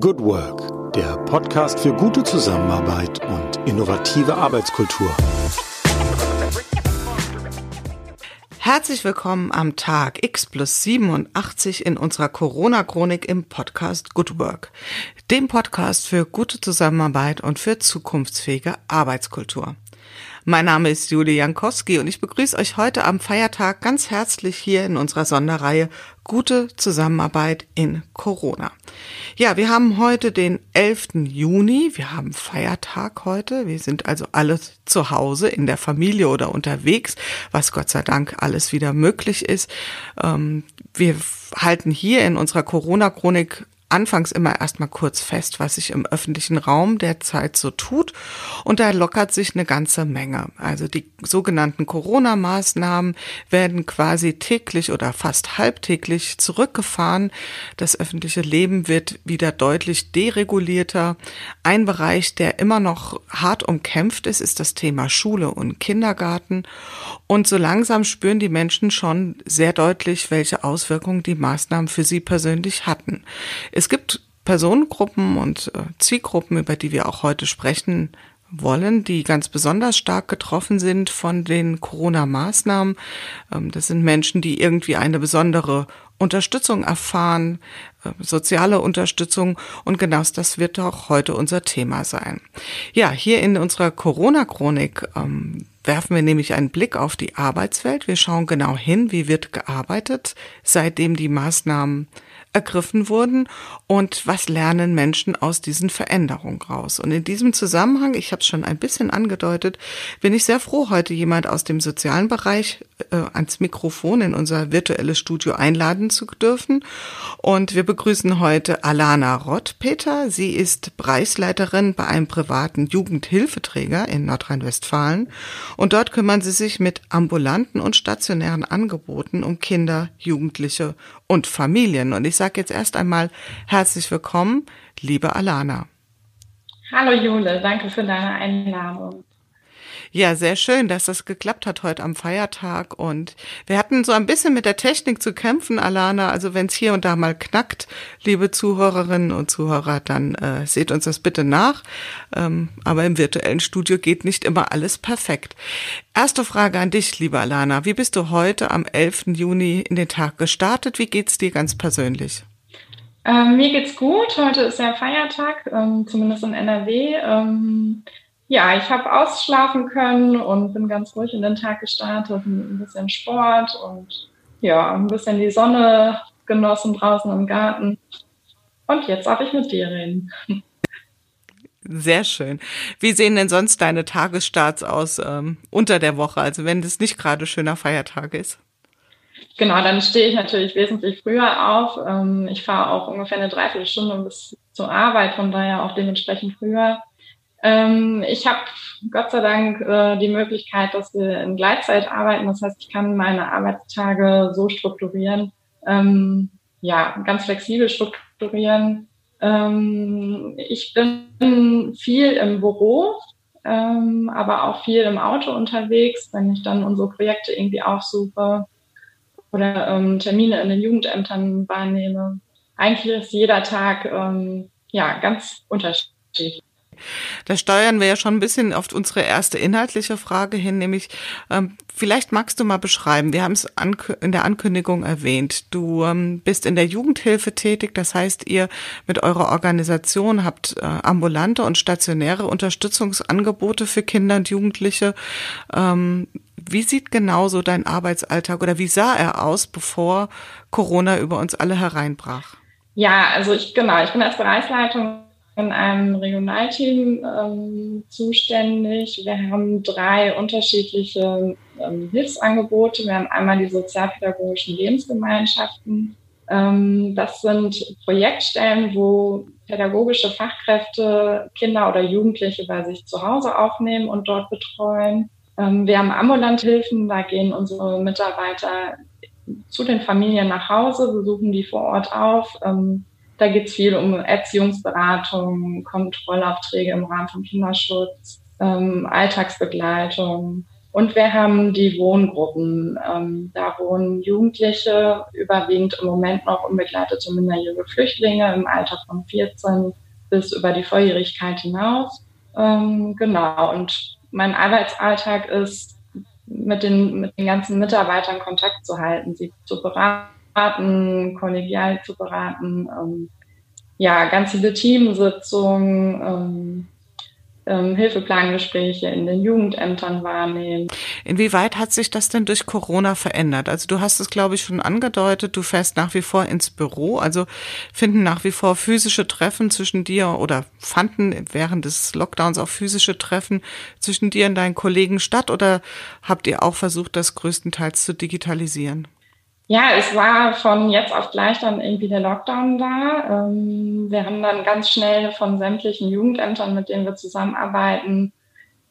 Good Work, der Podcast für gute Zusammenarbeit und innovative Arbeitskultur. Herzlich willkommen am Tag X plus 87 in unserer Corona-Chronik im Podcast Good Work, dem Podcast für gute Zusammenarbeit und für zukunftsfähige Arbeitskultur. Mein Name ist Julie Jankowski und ich begrüße euch heute am Feiertag ganz herzlich hier in unserer Sonderreihe Gute Zusammenarbeit in Corona. Ja, wir haben heute den 11. Juni. Wir haben Feiertag heute. Wir sind also alle zu Hause in der Familie oder unterwegs, was Gott sei Dank alles wieder möglich ist. Ähm, wir halten hier in unserer Corona-Chronik anfangs immer erstmal kurz fest, was sich im öffentlichen Raum derzeit so tut. Und da lockert sich eine ganze Menge. Also die sogenannten Corona-Maßnahmen werden quasi täglich oder fast halbtäglich zurückgefahren. Das öffentliche Leben wird wieder deutlich deregulierter. Ein Bereich, der immer noch hart umkämpft ist, ist das Thema Schule und Kindergarten. Und so langsam spüren die Menschen schon sehr deutlich, welche Auswirkungen die Maßnahmen für sie persönlich hatten. Gibt Personengruppen und äh, Zielgruppen, über die wir auch heute sprechen wollen, die ganz besonders stark getroffen sind von den Corona-Maßnahmen. Ähm, das sind Menschen, die irgendwie eine besondere Unterstützung erfahren, äh, soziale Unterstützung und genau das wird auch heute unser Thema sein. Ja, hier in unserer Corona-Chronik ähm, werfen wir nämlich einen Blick auf die Arbeitswelt. Wir schauen genau hin, wie wird gearbeitet, seitdem die Maßnahmen ergriffen wurden und was lernen Menschen aus diesen Veränderungen raus. Und in diesem Zusammenhang, ich habe es schon ein bisschen angedeutet, bin ich sehr froh, heute jemand aus dem sozialen Bereich äh, ans Mikrofon in unser virtuelles Studio einladen zu dürfen. Und wir begrüßen heute Alana Rottpeter. Sie ist Preisleiterin bei einem privaten Jugendhilfeträger in Nordrhein-Westfalen. Und dort kümmern sie sich mit ambulanten und stationären Angeboten um Kinder, Jugendliche und Familien. Und ich sage jetzt erst einmal herzlich willkommen, liebe Alana. Hallo Jule, danke für deine Einladung. Ja, sehr schön, dass das geklappt hat heute am Feiertag. Und wir hatten so ein bisschen mit der Technik zu kämpfen, Alana. Also wenn es hier und da mal knackt, liebe Zuhörerinnen und Zuhörer, dann äh, seht uns das bitte nach. Ähm, aber im virtuellen Studio geht nicht immer alles perfekt. Erste Frage an dich, liebe Alana. Wie bist du heute am 11. Juni in den Tag gestartet? Wie geht's dir ganz persönlich? Ähm, mir geht's gut. Heute ist ja Feiertag, ähm, zumindest in NRW. Ähm, ja, ich habe ausschlafen können und bin ganz ruhig in den Tag gestartet, ein bisschen Sport und ja, ein bisschen die Sonne genossen draußen im Garten. Und jetzt darf ich mit dir reden. Sehr schön. Wie sehen denn sonst deine Tagesstarts aus ähm, unter der Woche, also wenn es nicht gerade schöner Feiertag ist? Genau, dann stehe ich natürlich wesentlich früher auf. Ähm, ich fahre auch ungefähr eine Dreiviertelstunde bis zur Arbeit, von daher auch dementsprechend früher. Ähm, ich habe Gott sei Dank äh, die Möglichkeit, dass wir in Gleitzeit arbeiten. Das heißt, ich kann meine Arbeitstage so strukturieren, ähm, ja, ganz flexibel strukturieren. Ähm, ich bin viel im Büro, ähm, aber auch viel im Auto unterwegs, wenn ich dann unsere Projekte irgendwie aufsuche oder ähm, Termine in den Jugendämtern wahrnehme. Eigentlich ist jeder Tag ähm, ja ganz unterschiedlich. Da steuern wir ja schon ein bisschen auf unsere erste inhaltliche Frage hin, nämlich ähm, vielleicht magst du mal beschreiben, wir haben es in der Ankündigung erwähnt, du ähm, bist in der Jugendhilfe tätig, das heißt, ihr mit eurer Organisation habt äh, ambulante und stationäre Unterstützungsangebote für Kinder und Jugendliche. Ähm, wie sieht genau so dein Arbeitsalltag oder wie sah er aus, bevor Corona über uns alle hereinbrach? Ja, also ich genau, ich bin als Bereichsleitung in einem Regionalteam ähm, zuständig. Wir haben drei unterschiedliche ähm, Hilfsangebote. Wir haben einmal die sozialpädagogischen Lebensgemeinschaften. Ähm, das sind Projektstellen, wo pädagogische Fachkräfte Kinder oder Jugendliche bei sich zu Hause aufnehmen und dort betreuen. Ähm, wir haben Ambulanthilfen, da gehen unsere Mitarbeiter zu den Familien nach Hause, besuchen die vor Ort auf ähm, da geht es viel um Erziehungsberatung, Kontrollaufträge im Rahmen von Kinderschutz, ähm, Alltagsbegleitung. Und wir haben die Wohngruppen. Ähm, da wohnen Jugendliche, überwiegend im Moment noch unbegleitete minderjährige Flüchtlinge im Alter von 14 bis über die Volljährigkeit hinaus. Ähm, genau. Und mein Arbeitsalltag ist, mit den, mit den ganzen Mitarbeitern Kontakt zu halten, sie zu beraten, kollegial zu beraten, ähm, ja, ganz viele Teamsitzungen, ähm, ähm, Hilfeplangespräche in den Jugendämtern wahrnehmen. Inwieweit hat sich das denn durch Corona verändert? Also du hast es, glaube ich, schon angedeutet, du fährst nach wie vor ins Büro, also finden nach wie vor physische Treffen zwischen dir oder fanden während des Lockdowns auch physische Treffen zwischen dir und deinen Kollegen statt oder habt ihr auch versucht, das größtenteils zu digitalisieren? Ja, es war von jetzt auf gleich dann irgendwie der Lockdown da. Ähm, wir haben dann ganz schnell von sämtlichen Jugendämtern, mit denen wir zusammenarbeiten,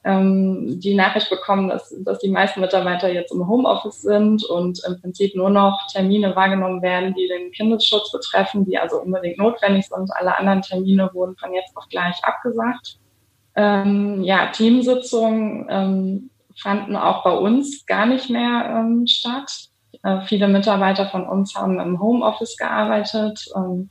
ähm, die Nachricht bekommen, dass, dass die meisten Mitarbeiter jetzt im Homeoffice sind und im Prinzip nur noch Termine wahrgenommen werden, die den Kindesschutz betreffen, die also unbedingt notwendig sind. Alle anderen Termine wurden von jetzt auf gleich abgesagt. Ähm, ja, Teamsitzungen fanden auch bei uns gar nicht mehr statt. Äh, viele Mitarbeiter von uns haben im Homeoffice gearbeitet. Ähm,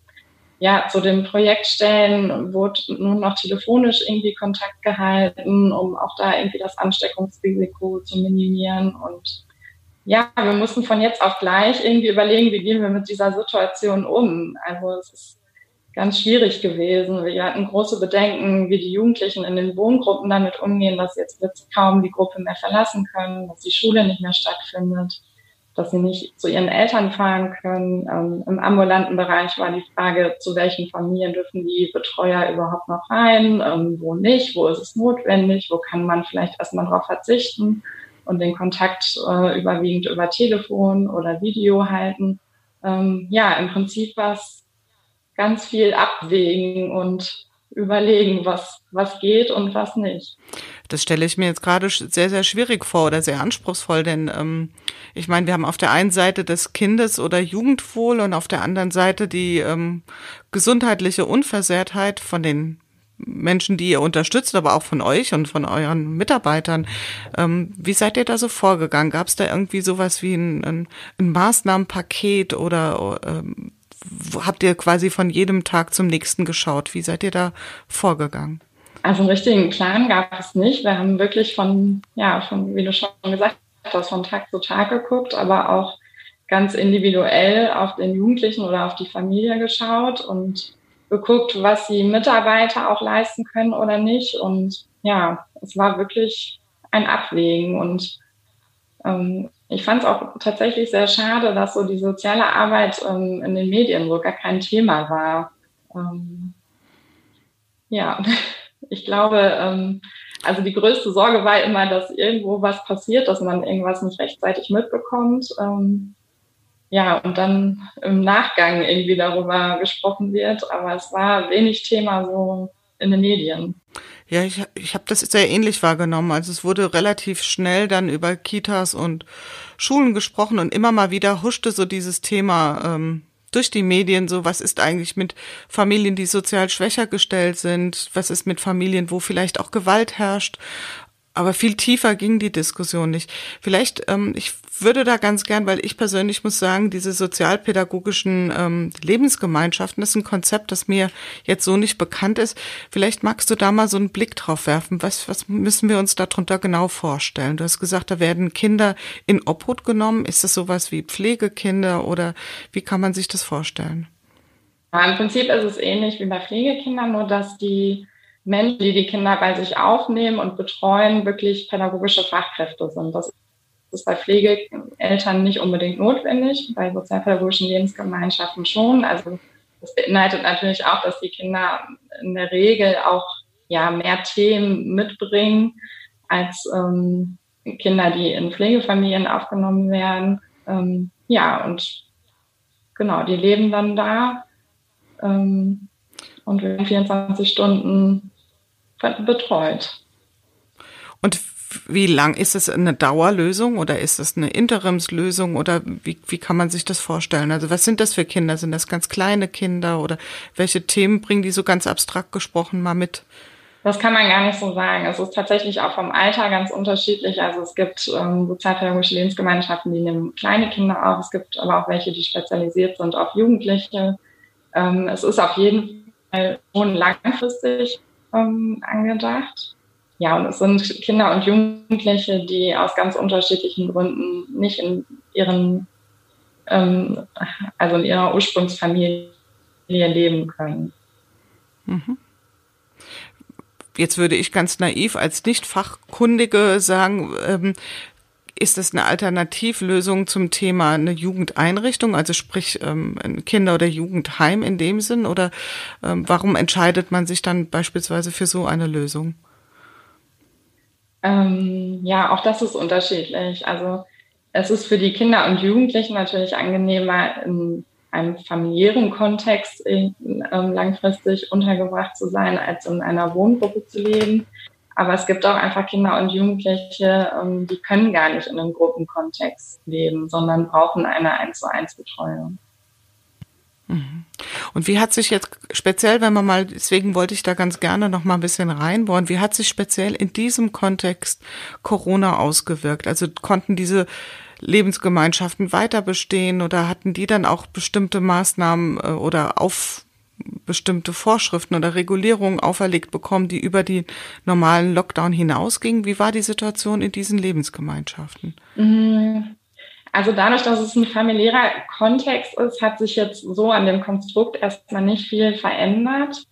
ja, zu den Projektstellen wurde nun noch telefonisch irgendwie Kontakt gehalten, um auch da irgendwie das Ansteckungsrisiko zu minimieren. Und ja, wir mussten von jetzt auf gleich irgendwie überlegen, wie gehen wir mit dieser Situation um. Also es ist ganz schwierig gewesen. Wir hatten große Bedenken, wie die Jugendlichen in den Wohngruppen damit umgehen, dass jetzt kaum die Gruppe mehr verlassen können, dass die Schule nicht mehr stattfindet dass sie nicht zu ihren Eltern fahren können. Ähm, Im ambulanten Bereich war die Frage, zu welchen Familien dürfen die Betreuer überhaupt noch rein, ähm, wo nicht, wo ist es notwendig, wo kann man vielleicht erstmal darauf verzichten und den Kontakt äh, überwiegend über Telefon oder Video halten. Ähm, ja, im Prinzip war es ganz viel abwägen und überlegen, was, was geht und was nicht. Das stelle ich mir jetzt gerade sehr, sehr schwierig vor oder sehr anspruchsvoll, denn ähm, ich meine, wir haben auf der einen Seite das Kindes- oder Jugendwohl und auf der anderen Seite die ähm, gesundheitliche Unversehrtheit von den Menschen, die ihr unterstützt, aber auch von euch und von euren Mitarbeitern. Ähm, wie seid ihr da so vorgegangen? Gab es da irgendwie sowas wie ein, ein, ein Maßnahmenpaket oder ähm, habt ihr quasi von jedem Tag zum nächsten geschaut? Wie seid ihr da vorgegangen? Also einen richtigen Plan gab es nicht. Wir haben wirklich von, ja, von, wie du schon gesagt hast, von Tag zu Tag geguckt, aber auch ganz individuell auf den Jugendlichen oder auf die Familie geschaut und geguckt, was die Mitarbeiter auch leisten können oder nicht. Und ja, es war wirklich ein Abwägen. Und ähm, ich fand es auch tatsächlich sehr schade, dass so die soziale Arbeit ähm, in den Medien so gar kein Thema war. Ähm, ja, ich glaube, ähm, also die größte Sorge war immer, dass irgendwo was passiert, dass man irgendwas nicht rechtzeitig mitbekommt. Ähm, ja, und dann im Nachgang irgendwie darüber gesprochen wird. Aber es war wenig Thema so in den Medien. Ja, ich, ich habe das sehr ähnlich wahrgenommen. Also es wurde relativ schnell dann über Kitas und Schulen gesprochen und immer mal wieder huschte so dieses Thema ähm, durch die Medien so, was ist eigentlich mit Familien, die sozial schwächer gestellt sind, was ist mit Familien, wo vielleicht auch Gewalt herrscht. Aber viel tiefer ging die Diskussion nicht. Vielleicht, ähm, ich würde da ganz gern, weil ich persönlich muss sagen, diese sozialpädagogischen ähm, Lebensgemeinschaften, das ist ein Konzept, das mir jetzt so nicht bekannt ist. Vielleicht magst du da mal so einen Blick drauf werfen. Was, was müssen wir uns darunter genau vorstellen? Du hast gesagt, da werden Kinder in Obhut genommen. Ist das sowas wie Pflegekinder oder wie kann man sich das vorstellen? Ja, Im Prinzip ist es ähnlich wie bei Pflegekindern, nur dass die Menschen, die die Kinder bei sich aufnehmen und betreuen, wirklich pädagogische Fachkräfte sind. Das ist bei Pflegeeltern nicht unbedingt notwendig, bei sozialpädagogischen Lebensgemeinschaften schon. Also das beinhaltet natürlich auch, dass die Kinder in der Regel auch ja mehr Themen mitbringen als ähm, Kinder, die in Pflegefamilien aufgenommen werden. Ähm, ja, und genau, die leben dann da ähm, und werden 24 Stunden betreut. Und wie lang ist es eine Dauerlösung oder ist es eine Interimslösung oder wie, wie kann man sich das vorstellen? Also was sind das für Kinder? Sind das ganz kleine Kinder oder welche Themen bringen die so ganz abstrakt gesprochen mal mit? Das kann man gar nicht so sagen. Es ist tatsächlich auch vom Alter ganz unterschiedlich. Also es gibt ähm, sozialpädagogische Lebensgemeinschaften, die nehmen kleine Kinder auf. Es gibt aber auch welche, die spezialisiert sind auf Jugendliche. Ähm, es ist auf jeden Fall schon langfristig ähm, angedacht. Ja, und es sind Kinder und Jugendliche, die aus ganz unterschiedlichen Gründen nicht in ihren, ähm, also in ihrer Ursprungsfamilie leben können. Mhm. Jetzt würde ich ganz naiv als Nicht-Fachkundige sagen, ähm, ist das eine Alternativlösung zum Thema eine Jugendeinrichtung, also sprich ähm, ein Kinder- oder Jugendheim in dem Sinn? Oder ähm, warum entscheidet man sich dann beispielsweise für so eine Lösung? Ähm, ja, auch das ist unterschiedlich. Also es ist für die Kinder und Jugendlichen natürlich angenehmer, in einem familiären Kontext ähm, langfristig untergebracht zu sein, als in einer Wohngruppe zu leben. Aber es gibt auch einfach Kinder und Jugendliche, ähm, die können gar nicht in einem Gruppenkontext leben, sondern brauchen eine 1 zu 1 Betreuung. Mhm. Und wie hat sich jetzt speziell, wenn man mal, deswegen wollte ich da ganz gerne noch mal ein bisschen reinbohren, wie hat sich speziell in diesem Kontext Corona ausgewirkt? Also konnten diese Lebensgemeinschaften weiter bestehen oder hatten die dann auch bestimmte Maßnahmen äh, oder auf bestimmte Vorschriften oder Regulierungen auferlegt bekommen, die über die normalen Lockdown hinausgingen? Wie war die Situation in diesen Lebensgemeinschaften? Mhm. Also dadurch, dass es ein familiärer Kontext ist, hat sich jetzt so an dem Konstrukt erstmal nicht viel verändert.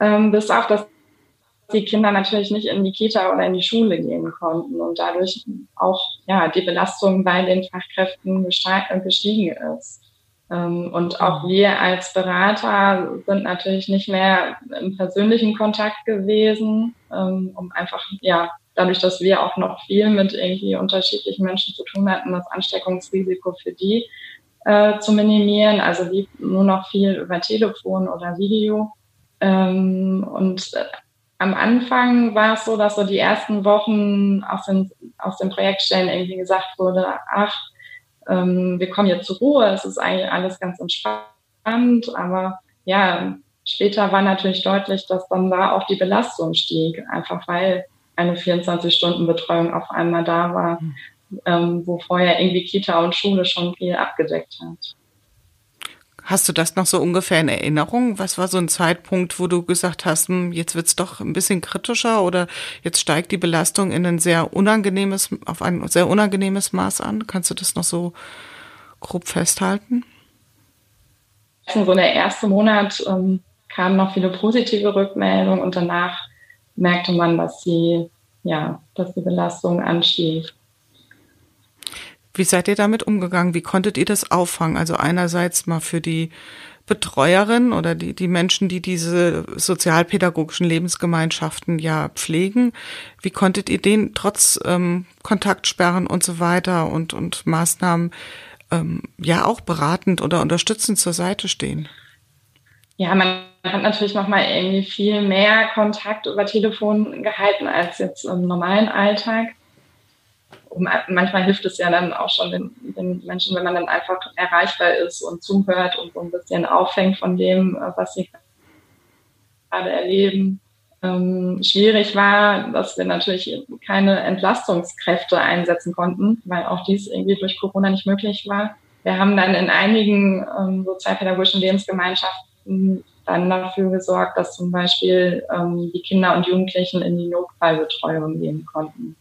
Ähm, bis auf das die Kinder natürlich nicht in die Kita oder in die Schule gehen konnten und dadurch auch ja die Belastung bei den Fachkräften gestiegen ist. Ähm, und auch wir als Berater sind natürlich nicht mehr im persönlichen Kontakt gewesen, ähm, um einfach, ja, dadurch, dass wir auch noch viel mit irgendwie unterschiedlichen Menschen zu tun hatten, das Ansteckungsrisiko für die äh, zu minimieren. Also lief nur noch viel über Telefon oder Video. Ähm, und äh, am Anfang war es so, dass so die ersten Wochen aus den, aus den Projektstellen irgendwie gesagt wurde, ach, ähm, wir kommen jetzt zur Ruhe, es ist eigentlich alles ganz entspannt, aber ja, später war natürlich deutlich, dass dann da auch die Belastung stieg, einfach weil eine 24-Stunden-Betreuung auf einmal da war, hm. ähm, wo vorher irgendwie Kita und Schule schon viel abgedeckt hat. Hast du das noch so ungefähr in Erinnerung? Was war so ein Zeitpunkt, wo du gesagt hast, hm, jetzt wird's doch ein bisschen kritischer oder jetzt steigt die Belastung in ein sehr unangenehmes, auf ein sehr unangenehmes Maß an? Kannst du das noch so grob festhalten? So der erste Monat ähm, kamen noch viele positive Rückmeldungen und danach merkte man, dass die, ja, dass die Belastung anstieg. Wie seid ihr damit umgegangen? Wie konntet ihr das auffangen? Also einerseits mal für die Betreuerin oder die, die Menschen, die diese sozialpädagogischen Lebensgemeinschaften ja pflegen. Wie konntet ihr denen trotz ähm, Kontaktsperren und so weiter und, und Maßnahmen ähm, ja auch beratend oder unterstützend zur Seite stehen? Ja, man hat natürlich nochmal irgendwie viel mehr Kontakt über Telefon gehalten als jetzt im normalen Alltag manchmal hilft es ja dann auch schon den, den, Menschen, wenn man dann einfach erreichbar ist und zuhört und so ein bisschen auffängt von dem, äh, was sie gerade erleben. Ähm, schwierig war, dass wir natürlich keine Entlastungskräfte einsetzen konnten, weil auch dies irgendwie durch Corona nicht möglich war. Wir haben dann in einigen ähm, sozialpädagogischen Lebensgemeinschaften dann dafür gesorgt, dass zum Beispiel ähm, die Kinder und Jugendlichen in die Notfallbetreuung gehen konnten.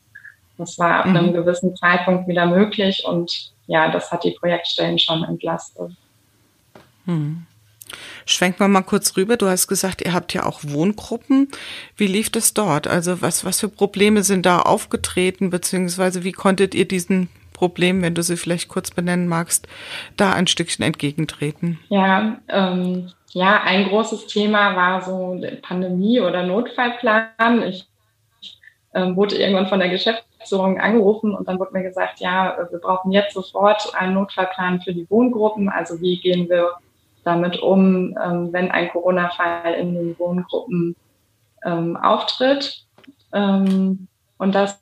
Das war ab mhm. einem gewissen Zeitpunkt wieder möglich und ja, das hat die Projektstellen schon entlastet. Mhm. Schwenken wir mal kurz rüber. Du hast gesagt, ihr habt ja auch Wohngruppen. Wie lief das dort? Also was, was für Probleme sind da aufgetreten, beziehungsweise wie konntet ihr diesen Problemen, wenn du sie vielleicht kurz benennen magst, da ein Stückchen entgegentreten? Ja, ähm, ja, ein großes Thema war so Pandemie- oder Notfallplan. Ich ähm, wurde irgendwann von der Geschäfts Geschäftsführung angerufen und dann wurde mir gesagt, ja, wir brauchen jetzt sofort einen Notfallplan für die Wohngruppen. Also wie gehen wir damit um, ähm, wenn ein Corona-Fall in den Wohngruppen ähm, auftritt. Ähm, und das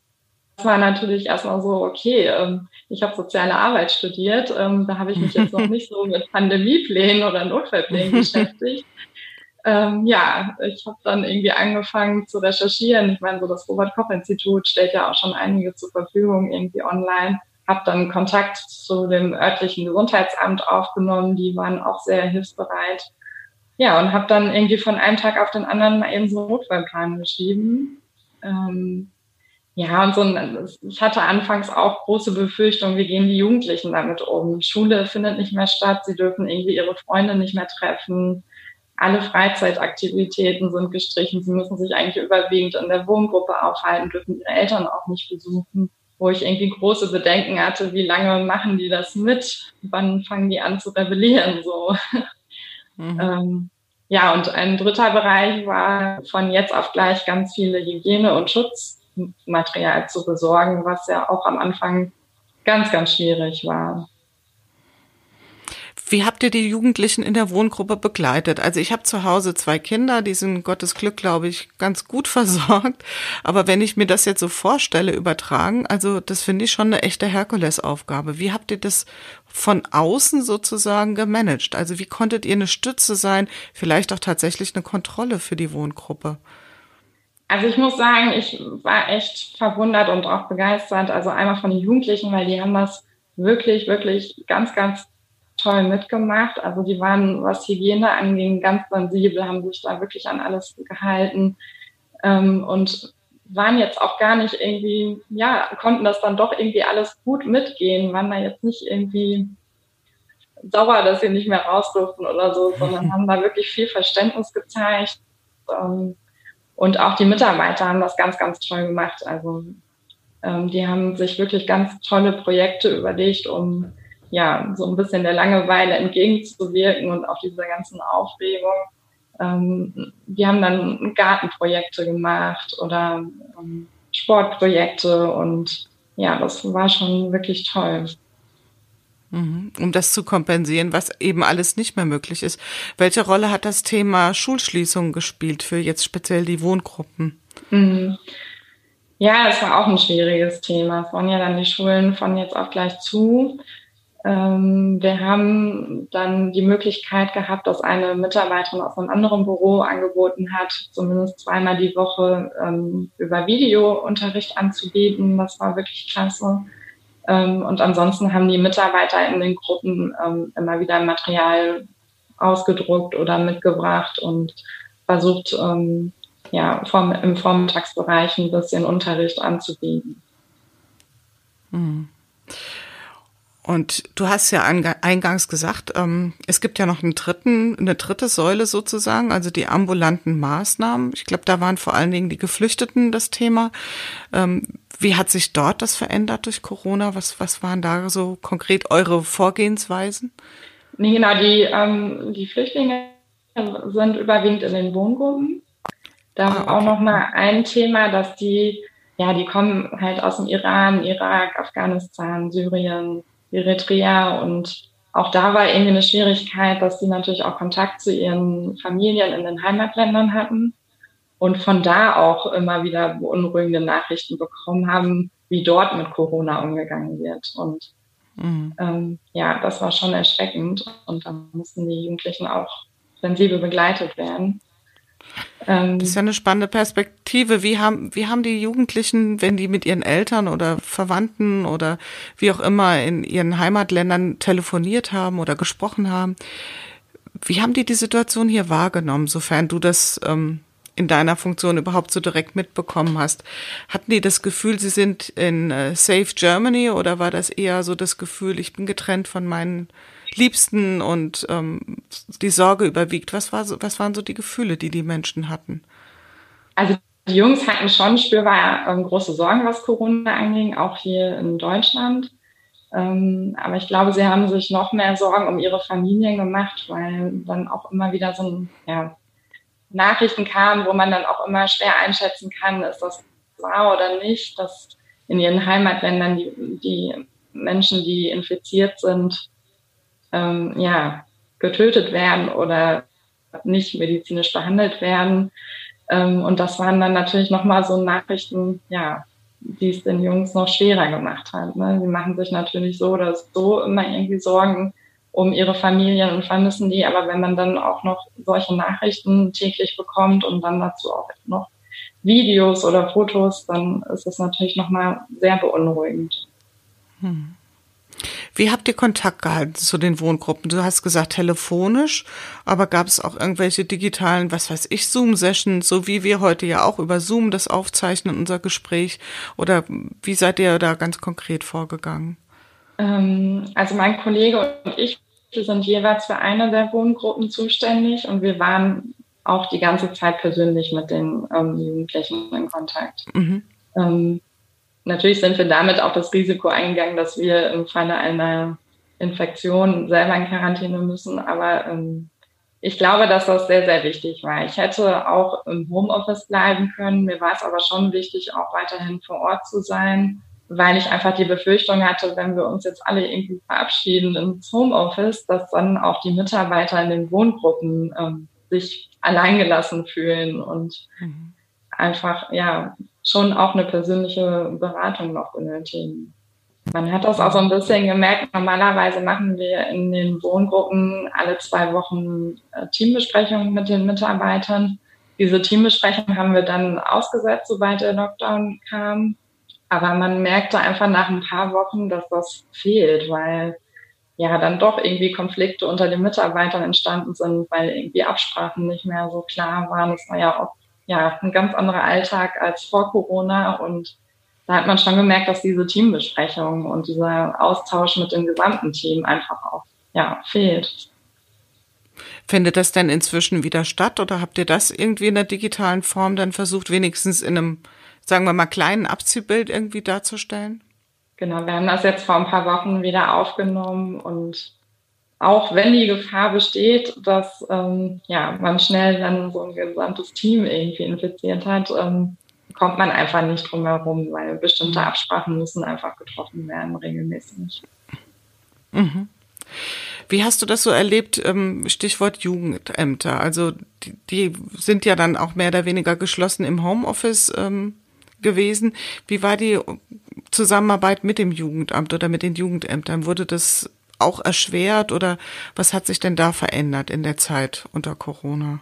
war natürlich erstmal so, okay, ich habe soziale Arbeit studiert, da habe ich mich jetzt noch nicht so mit Pandemieplänen oder Notfallplänen beschäftigt. Ähm, ja, ich habe dann irgendwie angefangen zu recherchieren. Ich meine, so das Robert-Koch-Institut stellt ja auch schon einige zur Verfügung irgendwie online. Habe dann Kontakt zu dem örtlichen Gesundheitsamt aufgenommen. Die waren auch sehr hilfsbereit. Ja, und habe dann irgendwie von einem Tag auf den anderen mal eben so einen Notfallplan geschrieben. Ähm, ja, und so ein, ich hatte anfangs auch große Befürchtungen, wie gehen die Jugendlichen damit um? Schule findet nicht mehr statt, sie dürfen irgendwie ihre Freunde nicht mehr treffen. Alle Freizeitaktivitäten sind gestrichen, sie müssen sich eigentlich überwiegend in der Wohngruppe aufhalten, dürfen ihre Eltern auch nicht besuchen. Wo ich irgendwie große Bedenken hatte, wie lange machen die das mit? Wann fangen die an zu rebellieren? So. Mhm. Ähm, ja, und ein dritter Bereich war von jetzt auf gleich ganz viele Hygiene- und Schutz Material zu besorgen, was ja auch am Anfang ganz, ganz schwierig war. Wie habt ihr die Jugendlichen in der Wohngruppe begleitet? Also ich habe zu Hause zwei Kinder, die sind Gottes Glück, glaube ich, ganz gut versorgt. Aber wenn ich mir das jetzt so vorstelle, übertragen, also das finde ich schon eine echte Herkulesaufgabe. Wie habt ihr das von außen sozusagen gemanagt? Also wie konntet ihr eine Stütze sein, vielleicht auch tatsächlich eine Kontrolle für die Wohngruppe? Also ich muss sagen, ich war echt verwundert und auch begeistert. Also einmal von den Jugendlichen, weil die haben das wirklich, wirklich ganz, ganz toll mitgemacht. Also die waren, was Hygiene anging, ganz sensibel, haben sich da wirklich an alles gehalten ähm, und waren jetzt auch gar nicht irgendwie, ja, konnten das dann doch irgendwie alles gut mitgehen, waren da jetzt nicht irgendwie sauer, dass sie nicht mehr raus durften oder so, sondern haben da wirklich viel Verständnis gezeigt. Ähm, und auch die Mitarbeiter haben das ganz, ganz toll gemacht. Also ähm, die haben sich wirklich ganz tolle Projekte überlegt, um ja so ein bisschen der Langeweile entgegenzuwirken und auch dieser ganzen Aufregung. Ähm, die haben dann Gartenprojekte gemacht oder ähm, Sportprojekte und ja, das war schon wirklich toll. Mhm. Um das zu kompensieren, was eben alles nicht mehr möglich ist. Welche Rolle hat das Thema Schulschließung gespielt für jetzt speziell die Wohngruppen? Mhm. Ja, es war auch ein schwieriges Thema. Es waren ja dann die Schulen von jetzt auch gleich zu. Ähm, wir haben dann die Möglichkeit gehabt, dass eine Mitarbeiterin aus einem anderen Büro angeboten hat, zumindest zweimal die Woche ähm, über Videounterricht anzubieten. Das war wirklich klasse. Ähm, und ansonsten haben die Mitarbeiter in den Gruppen immer wieder Material ausgedruckt oder mitgebracht und versucht, ja, im Vormittagsbereich ein bisschen Unterricht anzubieten. Mhm. Und du hast ja eingangs gesagt, ähm, es gibt ja noch einen dritten, eine dritte Säule sozusagen, also die ambulanten Maßnahmen. Ich glaube, da waren vor allen Dingen die Geflüchteten das Thema. Ähm, wie hat sich dort das verändert durch Corona? Was, was waren da so konkret eure Vorgehensweisen? Nee, genau, die, ähm, die Flüchtlinge sind überwiegend in den Wohngruppen. Da ah, okay. auch noch mal ein Thema, dass die, ja, die kommen halt aus dem Iran, Irak, Afghanistan, Syrien, Eritrea und auch da war irgendwie eine Schwierigkeit, dass die natürlich auch Kontakt zu ihren Familien in den Heimatländern hatten und von da auch immer wieder beunruhigende Nachrichten bekommen haben, wie dort mit Corona umgegangen wird. Und mhm. ähm, ja, das war schon erschreckend und da mussten die Jugendlichen auch sensibel begleitet werden. Ähm, das ist ja eine spannende Perspektive. Wie haben, wie haben die Jugendlichen, wenn die mit ihren Eltern oder Verwandten oder wie auch immer in ihren Heimatländern telefoniert haben oder gesprochen haben, wie haben die die Situation hier wahrgenommen, sofern du das ähm, in deiner Funktion überhaupt so direkt mitbekommen hast? Hatten die das Gefühl, sie sind in äh, Safe Germany oder war das eher so das Gefühl, ich bin getrennt von meinen Liebsten und ähm, die Sorge überwiegt. Was, war so, was waren so die Gefühle, die die Menschen hatten? Also die Jungs hatten schon spürbar ähm, große Sorgen, was Corona anging, auch hier in Deutschland. Ähm, aber ich glaube, sie haben sich noch mehr Sorgen um ihre Familien gemacht, weil dann auch immer wieder so ein, ja, Nachrichten kamen, wo man dann auch immer schwer einschätzen kann, ist das wahr oder nicht, dass in ihren Heimatländern die, die Menschen, die infiziert sind, ähm, ja, getötet werden oder nicht medizinisch behandelt werden. Ähm, und das waren dann natürlich nochmal so Nachrichten, ja, die es den Jungs noch schwerer gemacht hat. Ne? Sie machen sich natürlich so oder so immer irgendwie Sorgen um ihre Familien und vermissen die. Aber wenn man dann auch noch solche Nachrichten täglich bekommt und dann dazu auch noch Videos oder Fotos, dann ist es natürlich nochmal sehr beunruhigend. Hm. Wie habt ihr Kontakt gehalten zu den Wohngruppen? Du hast gesagt telefonisch, aber gab es auch irgendwelche digitalen, was weiß ich, Zoom-Sessions, so wie wir heute ja auch über Zoom das aufzeichnen, unser Gespräch? Oder wie seid ihr da ganz konkret vorgegangen? Ähm, also mein Kollege und ich wir sind jeweils für eine der Wohngruppen zuständig und wir waren auch die ganze Zeit persönlich mit den ähm, Jugendlichen in Kontakt. Mhm. Ähm, natürlich sind wir damit auch das Risiko eingegangen, dass wir im Falle einer Infektion selber in Quarantäne müssen. Aber ähm, ich glaube, dass das sehr, sehr wichtig war. Ich hätte auch im Homeoffice bleiben können. Mir war es aber schon wichtig, auch weiterhin vor Ort zu sein, weil ich einfach die Befürchtung hatte, wenn wir uns jetzt alle irgendwie verabschieden ins Homeoffice, dass dann auch die Mitarbeiter in den Wohngruppen ähm, sich alleingelassen fühlen und mhm. einfach, ja, schon auch eine persönliche Beratung noch benötigen. Man hat das auch so ein bisschen gemerkt. Normalerweise machen wir in den Wohngruppen alle zwei Wochen äh, Teambesprechungen mit den Mitarbeitern. Diese Teambesprechung haben wir dann ausgesetzt, sobald der Lockdown kam. Aber man merkte einfach nach ein paar Wochen, dass das fehlt, weil ja dann doch irgendwie Konflikte unter den Mitarbeitern entstanden sind, weil irgendwie Absprachen nicht mehr so klar waren. Es war ja auch ja, ein ganz anderer Alltag als vor Corona und da hat man schon gemerkt, dass diese Teambesprechung und dieser Austausch mit dem gesamten Team einfach auch ja, fehlt. Findet das denn inzwischen wieder statt oder habt ihr das irgendwie in der digitalen Form dann versucht, wenigstens in einem, sagen wir mal, kleinen Abziehbild irgendwie darzustellen? Genau, wir haben das jetzt vor ein paar Wochen wieder aufgenommen und auch wenn die Gefahr besteht, dass ähm, ja, man schnell dann so ein gesamtes Team irgendwie infiziert hat, ähm, kommt man einfach nicht drum herum, weil bestimmte mhm. Absprachen müssen einfach getroffen werden, regelmäßig. Mhm. Wie hast du das so erlebt? Ähm, Stichwort Jugendämter. Also die, die, sind ja dann auch mehr oder weniger geschlossen im Homeoffice ähm, gewesen. Wie war die Zusammenarbeit mit dem Jugendamt oder mit den Jugendämtern? Wurde das auch erschwert oder was hat sich denn da verändert in der Zeit unter Corona?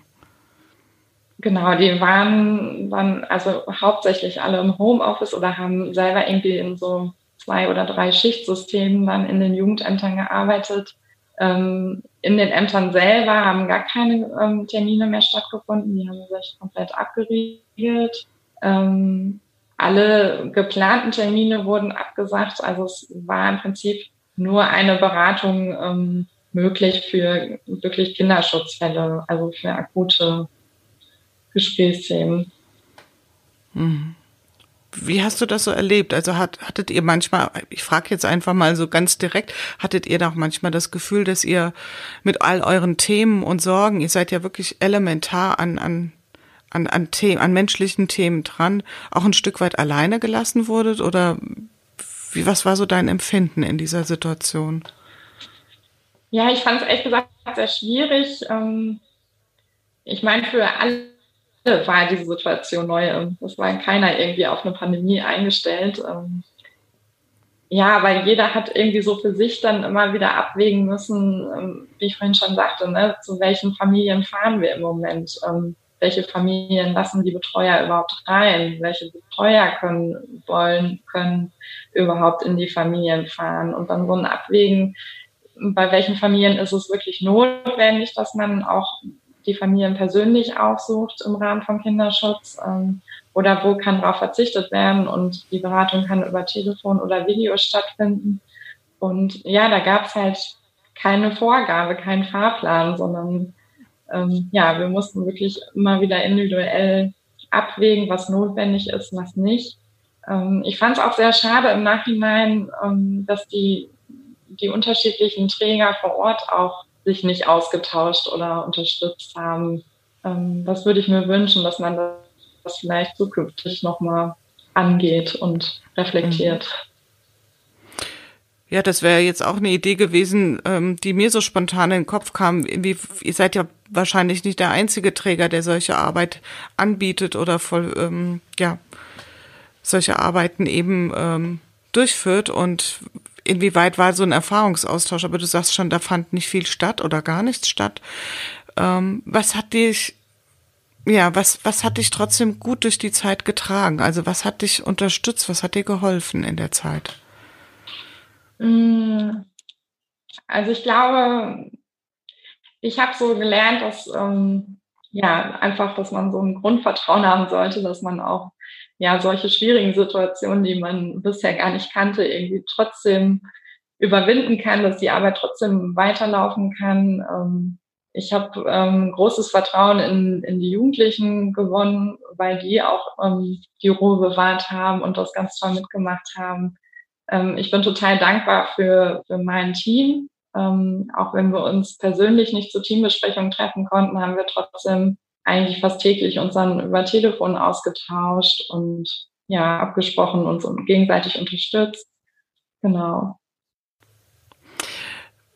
Genau, die waren, waren also hauptsächlich alle im Homeoffice oder haben selber irgendwie in so zwei oder drei Schichtsystemen dann in den Jugendämtern gearbeitet. Ähm, in den Ämtern selber haben gar keine ähm, Termine mehr stattgefunden, die haben sich komplett abgeriegelt. Ähm, alle geplanten Termine wurden abgesagt, also es war im Prinzip nur eine Beratung ähm, möglich für wirklich Kinderschutzfälle, also für akute Gesprächsthemen. Mhm. Wie hast du das so erlebt? Also hat, hattet ihr manchmal, ich frage jetzt einfach mal so ganz direkt, hattet ihr doch manchmal das Gefühl, dass ihr mit all euren Themen und Sorgen, ihr seid ja wirklich elementar an, an, an, an, Themen, an menschlichen Themen dran, auch ein Stück weit alleine gelassen wurdet? Oder wie, was war so dein Empfinden in dieser Situation? Ja, ich fand es ehrlich gesagt sehr schwierig. Ähm, ich meine, für alle war diese Situation neu. Es war keiner irgendwie auf eine Pandemie eingestellt. Ähm, ja, weil jeder hat irgendwie so für sich dann immer wieder abwägen müssen, ähm, wie ich vorhin schon sagte, ne, zu welchen Familien fahren wir im Moment welche Familien lassen die Betreuer überhaupt rein, welche Betreuer können, wollen, können überhaupt in die Familien fahren? Und dann so ein Abwägen, bei welchen Familien ist es wirklich notwendig, dass man auch die Familien persönlich aufsucht im Rahmen von Kinderschutz? Ähm, oder wo kann darauf verzichtet werden und die Beratung kann über Telefon oder Video stattfinden. Und ja, da gab es halt keine Vorgabe, keinen Fahrplan, sondern ähm, ja, wir mussten wirklich immer wieder individuell abwägen, was notwendig ist, was nicht. Ähm, ich fand es auch sehr schade im Nachhinein, ähm, dass die, die unterschiedlichen Träger vor Ort auch sich nicht ausgetauscht oder unterstützt haben. Ähm, das würde ich mir wünschen, dass man das vielleicht zukünftig nochmal angeht und reflektiert. Mhm. Ja, das wäre jetzt auch eine Idee gewesen, ähm, die mir so spontan in den Kopf kam. Wie, ihr seid ja wahrscheinlich nicht der einzige Träger, der solche Arbeit anbietet oder voll, ähm, ja, solche Arbeiten eben ähm, durchführt. Und inwieweit war so ein Erfahrungsaustausch? Aber du sagst schon, da fand nicht viel statt oder gar nichts statt. Ähm, was hat dich, ja, was, was hat dich trotzdem gut durch die Zeit getragen? Also was hat dich unterstützt? Was hat dir geholfen in der Zeit? Mm, also ich glaube, ich habe so gelernt, dass ähm, ja einfach, dass man so ein Grundvertrauen haben sollte, dass man auch ja solche schwierigen Situationen, die man bisher gar nicht kannte, irgendwie trotzdem überwinden kann, dass die Arbeit trotzdem weiterlaufen kann. Ähm, ich habe ähm, großes Vertrauen in, in die Jugendlichen gewonnen, weil die auch ähm, die Ruhe bewahrt haben und das ganz toll mitgemacht haben. Ähm, ich bin total dankbar für, für mein Team, ähm, auch wenn wir uns persönlich nicht zur Teambesprechung treffen konnten, haben wir trotzdem eigentlich fast täglich uns dann über Telefon ausgetauscht und ja, abgesprochen, uns gegenseitig unterstützt. Genau.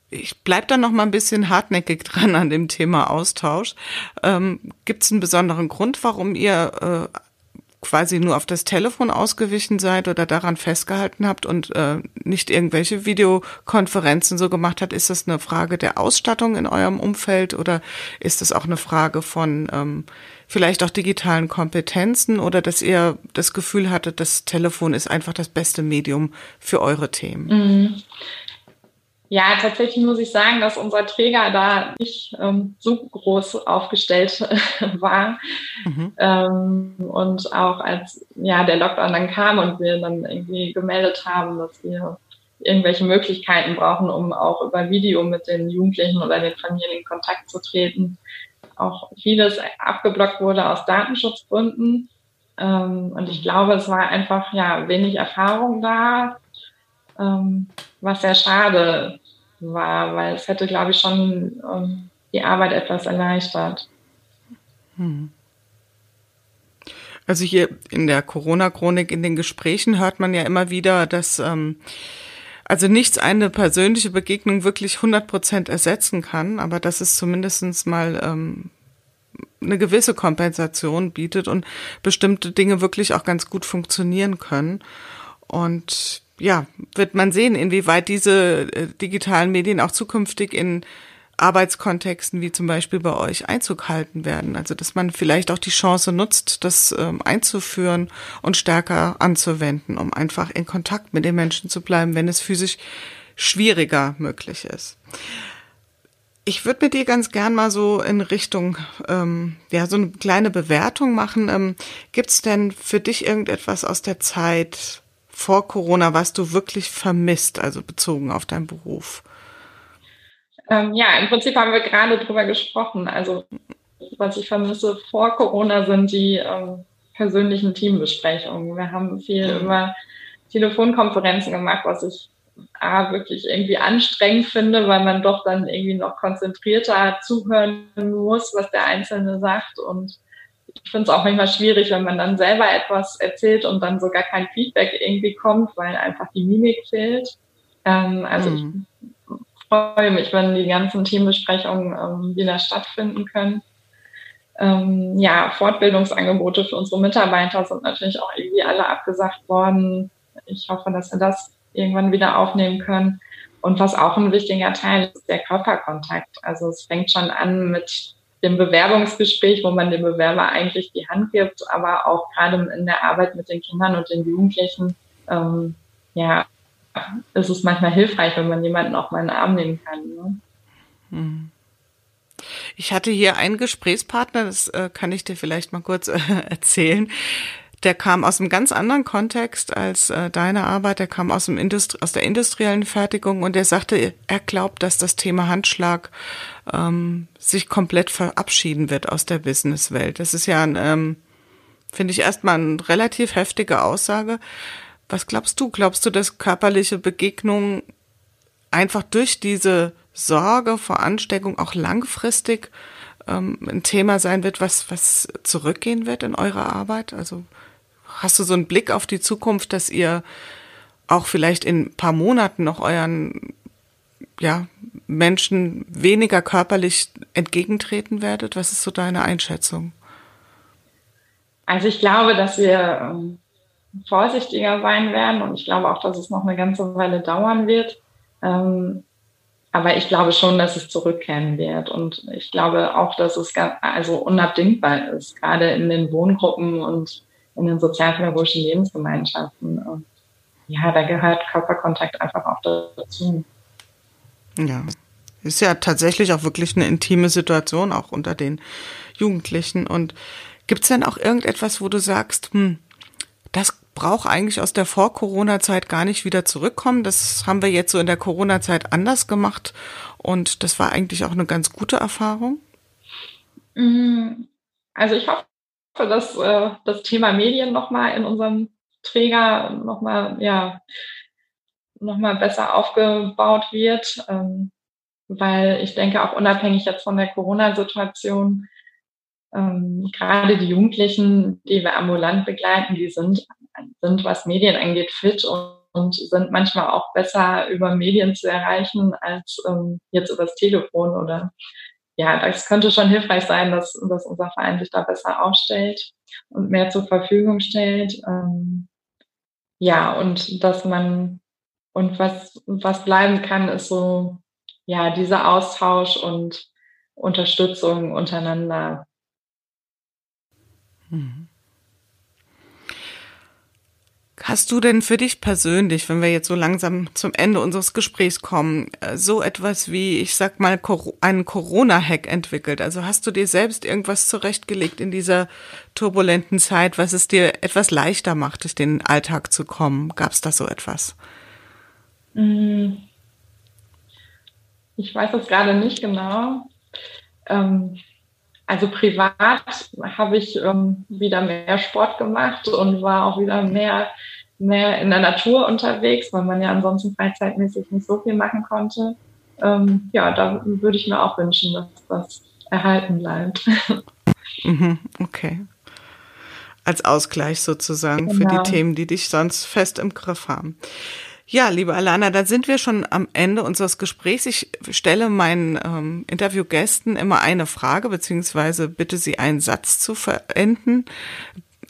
Ich bleib da noch mal ein bisschen hartnäckig dran an dem Thema Austausch. Ähm, Gibt es einen besonderen Grund, warum ihr äh, quasi nur auf das Telefon ausgewichen seid oder daran festgehalten habt und äh, nicht irgendwelche Videokonferenzen so gemacht hat, ist das eine Frage der Ausstattung in eurem Umfeld oder ist das auch eine Frage von ähm, vielleicht auch digitalen Kompetenzen oder dass ihr das Gefühl hattet, das Telefon ist einfach das beste Medium für eure Themen? Mhm. Ja, tatsächlich muss ich sagen, dass unser Träger da nicht ähm, so groß aufgestellt war. Mhm. Ähm, und auch als ja der Lockdown dann kam und wir dann irgendwie gemeldet haben, dass wir irgendwelche Möglichkeiten brauchen, um auch über Video mit den Jugendlichen oder den Familien in Kontakt zu treten, auch vieles abgeblockt wurde aus Datenschutzgründen. Ähm, und ich glaube, es war einfach ja wenig Erfahrung da ähm, was sehr schade war, weil es hätte, glaube ich, schon ähm, die Arbeit etwas erleichtert. Hm. Also hier in der Corona-Chronik, in den Gesprächen hört man ja immer wieder, dass ähm, also nichts eine persönliche Begegnung wirklich 100 Prozent ersetzen kann, aber dass es zumindestens mal ähm, eine gewisse Kompensation bietet und bestimmte Dinge wirklich auch ganz gut funktionieren können. Und ja, wird man sehen, inwieweit diese äh, digitalen Medien auch zukünftig in Arbeitskontexten wie zum Beispiel bei euch Einzug halten werden. Also dass man vielleicht auch die Chance nutzt, das ähm, einzuführen und stärker anzuwenden, um einfach in Kontakt mit den Menschen zu bleiben, wenn es physisch schwieriger möglich ist. Ich würde mit dir ganz gern mal so in Richtung, ähm, ja, so eine kleine Bewertung machen. Ähm, Gibt es denn für dich irgendetwas aus der Zeit vor Corona, was du wirklich vermisst, also bezogen auf deinen Beruf? Ähm, ja, im Prinzip haben wir gerade drüber gesprochen. Also was ich vermisse vor Corona sind die ähm, persönlichen Teambesprechungen. Wir haben viel mhm. über Telefonkonferenzen gemacht, was ich A, wirklich irgendwie anstrengend finde, weil man doch dann irgendwie noch konzentrierter zuhören muss, was der Einzelne sagt und ich finde es auch manchmal schwierig, wenn man dann selber etwas erzählt und dann sogar kein Feedback irgendwie kommt, weil einfach die Mimik fehlt. Ähm, also mhm. ich freue mich, wenn die ganzen Teambesprechungen ähm, wieder stattfinden können. Ähm, ja, Fortbildungsangebote für unsere Mitarbeiter sind natürlich auch irgendwie alle abgesagt worden. Ich hoffe, dass wir das irgendwann wieder aufnehmen können. Und was auch ein wichtiger Teil ist, der Körperkontakt. Also es fängt schon an mit dem Bewerbungsgespräch, wo man dem Bewerber eigentlich die Hand gibt, aber auch gerade in der Arbeit mit den Kindern und den Jugendlichen, ähm, ja, ist es manchmal hilfreich, wenn man jemanden auch mal in den Arm nehmen kann. Ne? Hm. Ich hatte hier einen Gesprächspartner, das äh, kann ich dir vielleicht mal kurz äh, erzählen der kam aus einem ganz anderen Kontext als äh, deine Arbeit. Der kam aus, dem Industri aus der industriellen Fertigung und er sagte, er glaubt, dass das Thema Handschlag ähm, sich komplett verabschieden wird aus der Businesswelt. Das ist ja, ähm, finde ich, erstmal eine relativ heftige Aussage. Was glaubst du? Glaubst du, dass körperliche Begegnungen einfach durch diese Sorge vor Ansteckung auch langfristig ähm, ein Thema sein wird, was, was zurückgehen wird in eurer Arbeit? Also Hast du so einen Blick auf die Zukunft, dass ihr auch vielleicht in ein paar Monaten noch euren ja, Menschen weniger körperlich entgegentreten werdet? Was ist so deine Einschätzung? Also ich glaube, dass wir ähm, vorsichtiger sein werden. Und ich glaube auch, dass es noch eine ganze Weile dauern wird. Ähm, aber ich glaube schon, dass es zurückkehren wird. Und ich glaube auch, dass es also unabdingbar ist, gerade in den Wohngruppen und in den sozialpädagogischen Lebensgemeinschaften. Und ja, da gehört Körperkontakt einfach auch dazu. Ja, ist ja tatsächlich auch wirklich eine intime Situation, auch unter den Jugendlichen. Und gibt es denn auch irgendetwas, wo du sagst, hm, das braucht eigentlich aus der Vor-Corona-Zeit gar nicht wieder zurückkommen. Das haben wir jetzt so in der Corona-Zeit anders gemacht und das war eigentlich auch eine ganz gute Erfahrung. Mhm. Also ich hoffe, dass äh, das Thema Medien nochmal in unserem Träger nochmal, ja, nochmal besser aufgebaut wird, ähm, weil ich denke, auch unabhängig jetzt von der Corona-Situation, ähm, gerade die Jugendlichen, die wir ambulant begleiten, die sind, sind was Medien angeht, fit und, und sind manchmal auch besser über Medien zu erreichen als ähm, jetzt übers Telefon oder ja, das könnte schon hilfreich sein, dass, dass unser Verein sich da besser aufstellt und mehr zur Verfügung stellt. Ähm, ja, und dass man, und was, was bleiben kann, ist so, ja, dieser Austausch und Unterstützung untereinander. Mhm. Hast du denn für dich persönlich, wenn wir jetzt so langsam zum Ende unseres Gesprächs kommen, äh, so etwas wie, ich sag mal, einen Corona-Hack entwickelt? Also hast du dir selbst irgendwas zurechtgelegt in dieser turbulenten Zeit, was es dir etwas leichter macht, durch den Alltag zu kommen? Gab es da so etwas? Mm. Ich weiß es gerade nicht genau. Ähm, also privat habe ich ähm, wieder mehr Sport gemacht und war auch wieder mehr mehr in der Natur unterwegs, weil man ja ansonsten freizeitmäßig nicht so viel machen konnte. Ähm, ja, da würde ich mir auch wünschen, dass das erhalten bleibt. Mhm, okay. Als Ausgleich sozusagen genau. für die genau. Themen, die dich sonst fest im Griff haben. Ja, liebe Alana, da sind wir schon am Ende unseres Gesprächs. Ich stelle meinen ähm, Interviewgästen immer eine Frage, beziehungsweise bitte sie einen Satz zu verenden.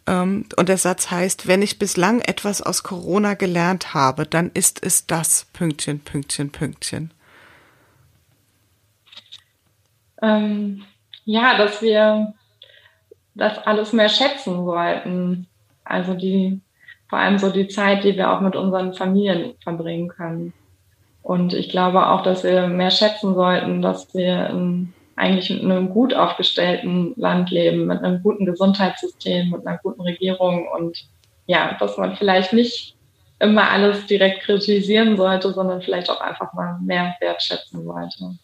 Ähm, und der Satz heißt, wenn ich bislang etwas aus Corona gelernt habe, dann ist es das Pünktchen, Pünktchen, Pünktchen. Ähm, ja, dass wir das alles mehr schätzen sollten. Also die, vor allem so die Zeit, die wir auch mit unseren Familien verbringen können. Und ich glaube auch, dass wir mehr schätzen sollten, dass wir in eigentlich in einem gut aufgestellten Land leben, mit einem guten Gesundheitssystem, mit einer guten Regierung und ja, dass man vielleicht nicht immer alles direkt kritisieren sollte, sondern vielleicht auch einfach mal mehr wertschätzen sollte.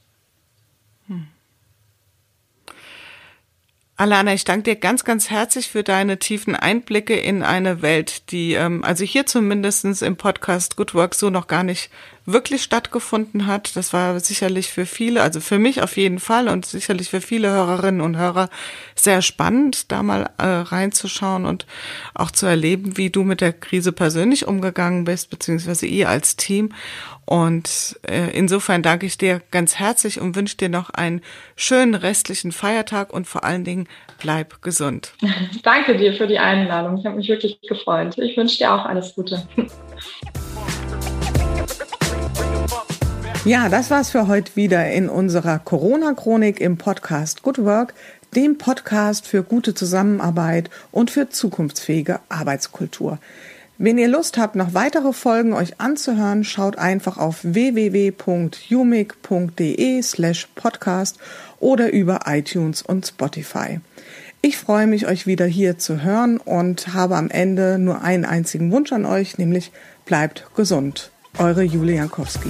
Hm. Alana, ich danke dir ganz, ganz herzlich für deine tiefen Einblicke in eine Welt, die ähm, also hier zumindestens im Podcast Good Work so noch gar nicht wirklich stattgefunden hat. Das war sicherlich für viele, also für mich auf jeden Fall und sicherlich für viele Hörerinnen und Hörer sehr spannend, da mal äh, reinzuschauen und auch zu erleben, wie du mit der Krise persönlich umgegangen bist, beziehungsweise ihr als Team. Und äh, insofern danke ich dir ganz herzlich und wünsche dir noch einen schönen restlichen Feiertag und vor allen Dingen bleib gesund. Danke dir für die Einladung. Ich habe mich wirklich gefreut. Ich wünsche dir auch alles Gute. Ja, das war's für heute wieder in unserer Corona-Chronik im Podcast Good Work, dem Podcast für gute Zusammenarbeit und für zukunftsfähige Arbeitskultur. Wenn ihr Lust habt, noch weitere Folgen euch anzuhören, schaut einfach auf www.umic.de slash podcast oder über iTunes und Spotify. Ich freue mich, euch wieder hier zu hören und habe am Ende nur einen einzigen Wunsch an euch, nämlich bleibt gesund. Eure Julia Jankowski.